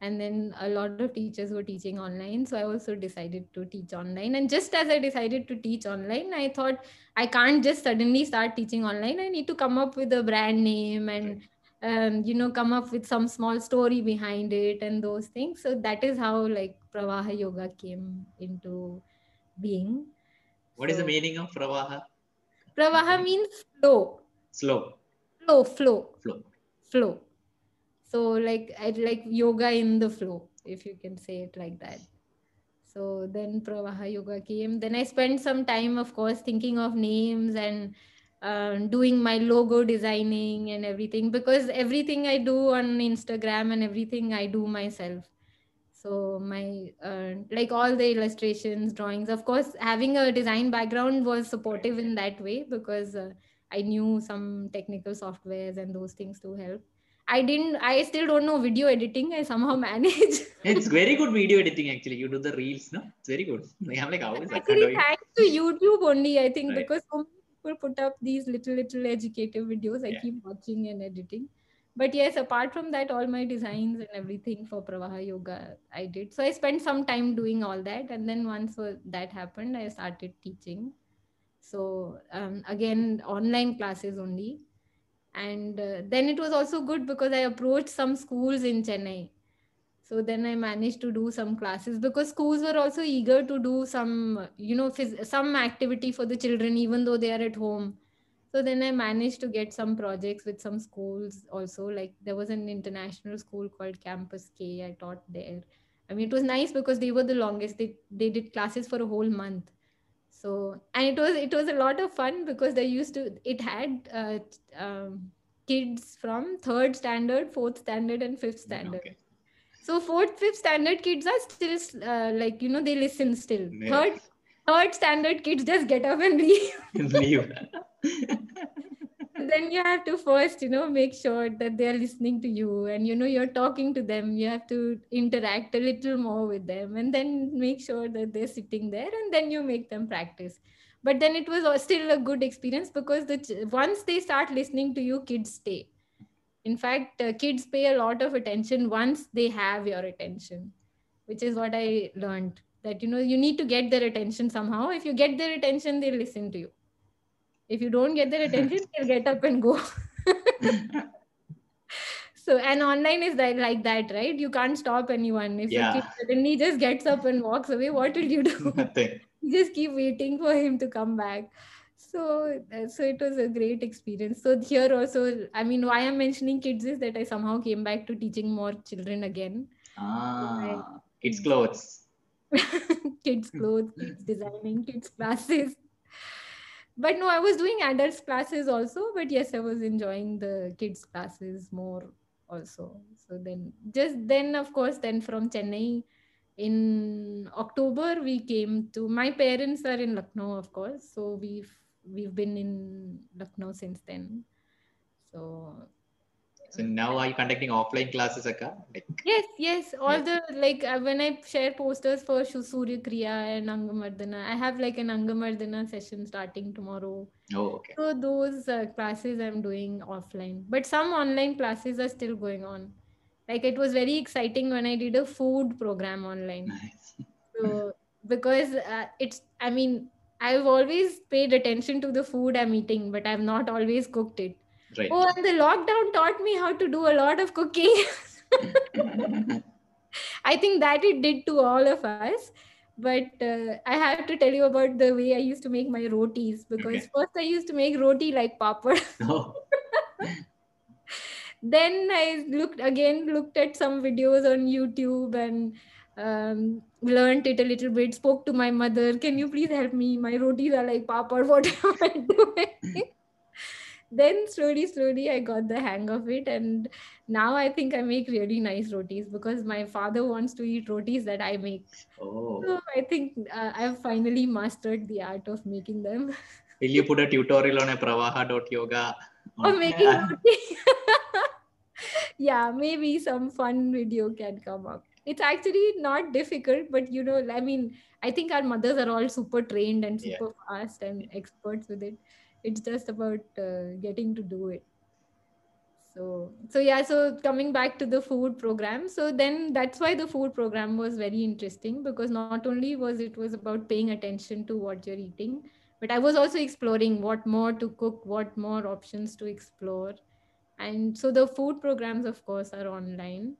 And then a lot of teachers were teaching online. So i also decided to teach online. And just as i decided to teach online i thought i can't just suddenly start teaching online. I need to come up with a brand name and um, you know come up with some small story behind it and those things. So that is how like pravaha yoga came into being. What so, is the meaning of pravaha? Pravaha means flow. Slow. Flow flow. Flow. Flow. So like i like yoga in the flow if you can say it like that. So then pravaha yoga came. Then i spent some time of course thinking of names and uh, doing my logo designing and everything because everything i do on instagram and everything i do myself so my uh, like all the illustrations drawings of course having a design background was supportive in that way because uh, i knew some technical softwares and those things to help I didn't. I still don't know video editing. I somehow manage. it's very good video editing. Actually, you do the reels, no? It's very good. I'm like, how is that? Actually, thanks to YouTube only. I think right. because so many people put up these little little educative videos. I yeah. keep watching and editing. But yes, apart from that, all my designs and everything for Pravaha Yoga, I did. So I spent some time doing all that, and then once that happened, I started teaching. So um, again, online classes only and uh, then it was also good because i approached some schools in chennai so then i managed to do some classes because schools were also eager to do some you know phys- some activity for the children even though they are at home. So then i managed to get some projects with some schools also. Like there was an international school called campus k i taught there. I mean it was nice because they were the longest. They, they did classes for a whole month. So and it was it was a lot of fun because they used to it had uh, um, kids from third standard fourth standard and fifth standard. okay. So fourth fifth standard kids are still uh, like you know they listen still. Yeah. third third standard kids just get up and leave. Leave. Then you have to first you know make sure that they are listening to you and you know you're talking to them. You have to interact a little more with them and then make sure that they're sitting there and then you make them practice. But then it was still a good experience because the once they start listening to you kids stay in fact uh, kids pay a lot of attention once they have your attention which is what i learned that you know you need to get their attention somehow. If you get their attention they'll listen to you. If you don't get their attention they'll get up and go. So and online is that like that right? You can't stop anyone. If yeah. kid suddenly just gets up and walks away what will you do? Nothing. You just keep waiting for him to come back so uh, so it was a great experience. So here also i mean why i'm mentioning kids is that i somehow came back to teaching more children again. Ah, kids clothes. kids clothes kids designing kids classes. But no i was doing adults classes also but yes i was enjoying the kids classes more also. So then just then of course then from chennai in october we came to my parents are in lucknow of course. So we've we've been in lucknow since then so So now are you conducting offline classes, Akka? Like, Yes, yes. All Yes. the like uh, when I share posters for Surya Kriya and Angamardana, I have like an Angamardana session starting tomorrow. oh, okay. So those uh, classes I'm doing offline, but some online classes are still going on. Like it was very exciting when I did a food program online. Nice. So because uh, it's, I mean, I've always paid attention to the food I'm eating, but I've not always cooked it. Right. Oh, and the lockdown taught me how to do a lot of cooking. I think that it did to all of us. But uh, I have to tell you about the way I used to make my rotis because Okay. first I used to make roti like papad. oh, then I looked again, looked at some videos on YouTube and um, learned it a little bit. Spoke to my mother, "Can you please help me? My rotis are like papad. What am I doing?" then slowly, slowly, I got the hang of it, and now I think I make really nice rotis because my father wants to eat rotis that I make. oh. So I think uh, I've finally mastered the art of making them. Will you put a tutorial on a pravaha.yoga? or making roti. yeah, maybe some fun video can come up. It's actually not difficult, but you know, I mean, I think our mothers are all super trained and Yeah. super fast and experts with it. It's just about uh, getting to do it. So, so yeah, so coming back to the food program. So then that's why the food program was very interesting because not only was it was about paying attention to what you're eating, but I was also exploring what more to cook, what more options to explore. And so the food programs, of course, are online.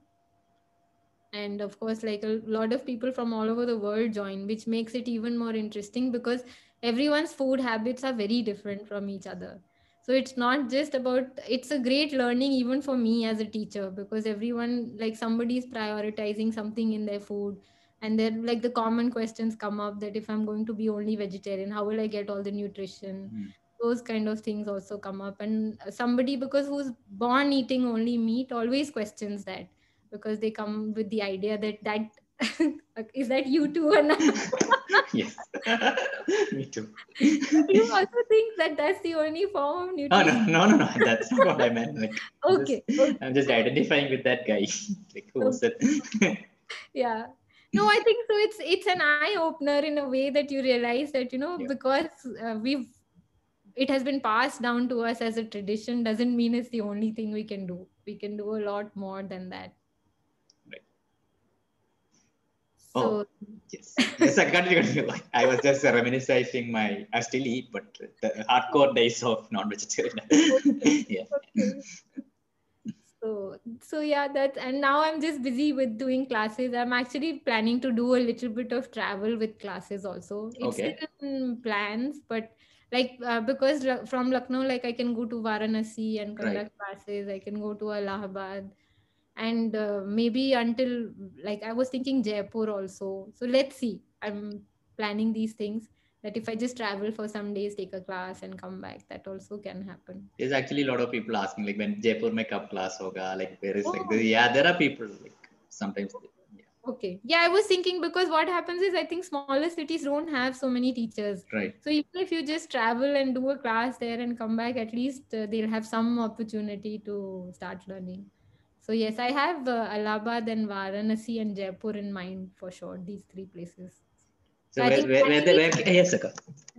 And of course, like a lot of people from all over the world join, which makes it even more interesting because everyone's food habits are very different from each other. So it's not just about, it's a great learning even for me as a teacher because everyone, like somebody is prioritizing something in their food. And then, like, the common questions come up that if I'm going to be only vegetarian, how will I get all the nutrition? Hmm. those kind of things also come up and somebody because who's born eating only meat always questions that because they come with the idea that that is that you too or not yes. Me too. you also think that that's the only form of Oh, no, no, no, no. That's not what I meant. Like, I'm okay, just- okay I'm just identifying with that guy. like, who was it? yeah no i think so it's it's an eye opener in a way that you realize that you know Yeah. because uh, we've it has been passed down to us as a tradition doesn't mean it's the only thing we can do we can do a lot more than that Right. So Oh. yes. Yes, I continue, continue. I was just reminiscing my, I still eat, but the hardcore days of non-vegetarian. yeah. okay. so so yeah that's and now i'm just busy with doing classes i'm actually planning to do a little bit of travel with classes also it's Okay. still in plans but like uh, because from lucknow like i can go to varanasi and Right. conduct classes i can go to allahabad and uh, maybe until like i was thinking jaipur also so let's see i'm planning these things that if i just travel for some days take a class and come back that also can happen There's actually a lot of people asking, like, when Jaipur makeup class hoga, like, there is, like, Oh. the, yeah, there are people, like, sometimes, yeah, Okay. Yeah, I was thinking because what happens is I think smaller cities don't have so many teachers. right. So even if you just travel and do a class there and come back, at least uh, they'll have some opportunity to start learning. So yes, I have uh, Allahabad and Varanasi and Jaipur in mind for sure. These three places. So, I where, where, where, the, where, yes.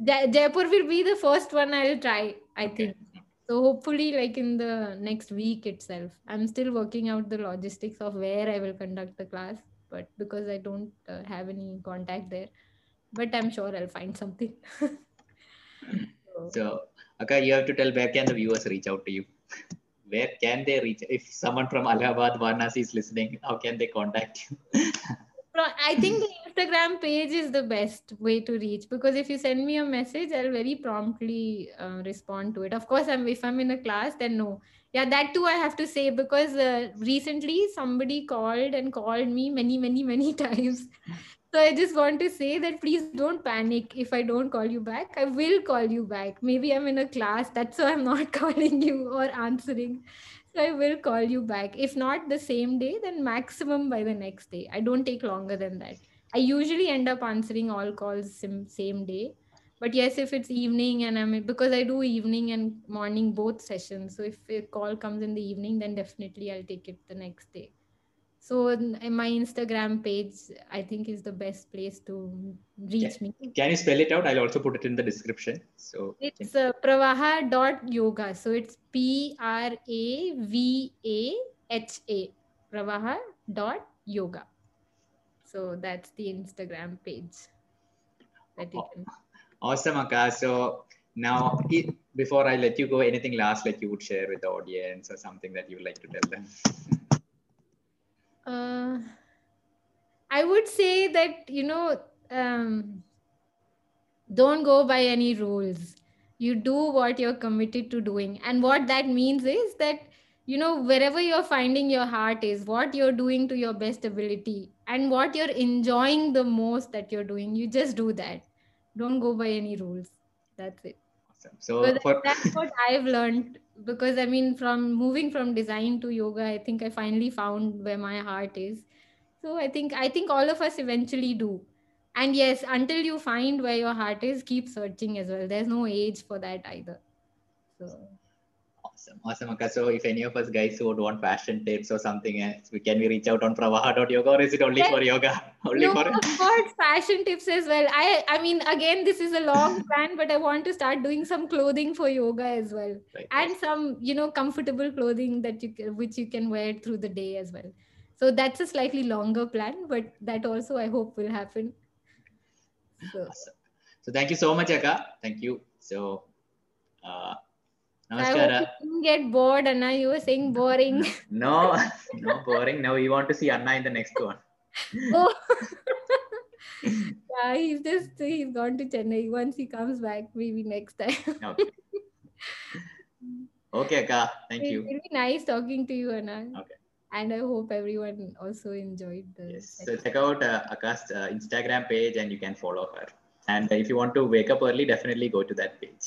Ja- Jaipur will be the first one I'll try. I Okay. think. So hopefully, like in the next week itself, I'm still working out the logistics of where I will conduct the class. But because I don't uh, have any contact there, but I'm sure I'll find something. So- So, Akka, you have to tell where can the viewers reach out to you? Where can they reach? If someone from Allahabad, Varanasi is listening, how can they contact you? I think the Instagram page is the best way to reach because if you send me a message, I'll very promptly uh, respond to it. Of course, I'm if I'm in a class, then no. Yeah, that too I have to say because uh, recently somebody called and called me many, many, many times. So I just want to say that please don't panic if I don't call you back. I will call you back. Maybe I'm in a class, that's why I'm not calling you or answering. So I will call you back. If not the same day, then maximum by the next day. I don't take longer than that. I usually end up answering all calls same, same day. But yes, if it's evening and I'm because I do evening and morning both sessions. So if a call comes in the evening, then definitely I'll take it the next day. So in my Instagram page, I think is the best place to reach Can- me. Can you spell it out? I'll also put it in the description. So It's uh, Yoga. So it's P R A V A H A. dot yoga. So that's the Instagram page that you can. awesome, Akka. So now, before I let you go, anything last like you would share with the audience or something that you would like to tell them? Uh, I would say that, you know, um, don't go by any rules. You do what you're committed to doing. And what that means is that, you know, wherever you're finding your heart is, what you're doing to your best ability and what you're enjoying the most that you're doing, you just do that. Don't go by any rules. That's it. Awesome. So But for that's what I've learned because I mean, from moving from design to yoga, I think I finally found where my heart is. So I think I think all of us eventually do. And yes, until you find where your heart is, keep searching as well. There's no age for that either. So Awesome, awesome, Akka. So if any of us guys who would want fashion tips or something else, we can we reach out on pravaha.yoga or is it only Yes. for yoga? Only no, for of course, fashion tips as well. I I mean, again, this is a long plan, but I want to start doing some clothing for yoga as well. Right. and some you know comfortable clothing that you can, which you can wear through the day as well so that's a slightly longer plan but that also i hope will happen so Awesome. So thank you so much, Akka. Thank you. So uh namaskara. you didn't get bored anna you were saying boring No, no boring. Now we want to see Anna in the next one. oh yeah he's just he's gone to chennai once he comes back maybe next time Okay. Okay, Akka. Thank it's you. really nice talking to you anna Okay. and i hope everyone also enjoyed the Yes. So check out uh, Akka's uh, Instagram page and you can follow her. And if you want to wake up early, definitely go to that page.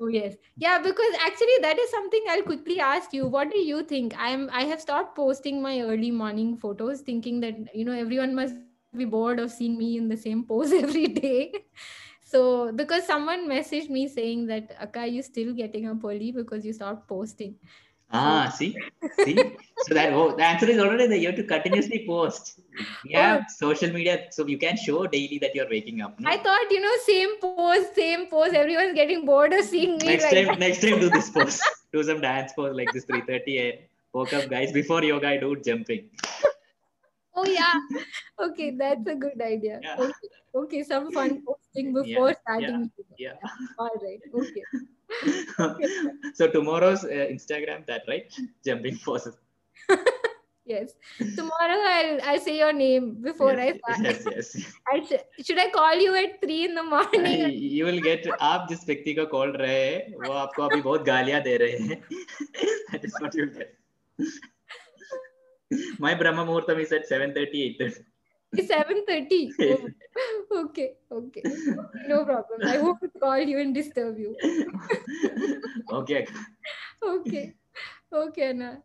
Oh yes. Yeah, because actually that is something I'll quickly ask you. What do you think? I'm I have stopped posting my early morning photos thinking that you know everyone must be bored of seeing me in the same pose every day. So because someone messaged me saying that Akka, you still getting up early because you stopped posting. Ah, see, see. So that oh, the answer is already there. You have to continuously post. We Oh. have social media, so you can show daily that you're waking up. no? I thought, you know, same pose, same pose. Everyone's getting bored of seeing me. next like time, next time, do this pose. do some dance pose like this 3:30 a. Woke up, guys. Before yoga, I do jumping. Oh yeah. Okay, that's a good idea. Yeah. Okay okay, some fun posting Yeah, before yeah, starting. Yeah. All right. Okay. so tomorrow's uh, Instagram, that right? Jumping poses. Yes. Tomorrow I'll I'll say your name before yes, I start. yes, yes. I sh- should I call you at three in the morning? you will get आप जिस व्यक्ति को call रहे हैं वो आपको अभी बहुत गालियां दे रहे हैं that is what you'll get my brahma muhurtam is at 7:30 8:30 Seven thirty. Oh, okay. Okay. No problem. I won't call you and disturb you. okay Okay. Okay, Anna.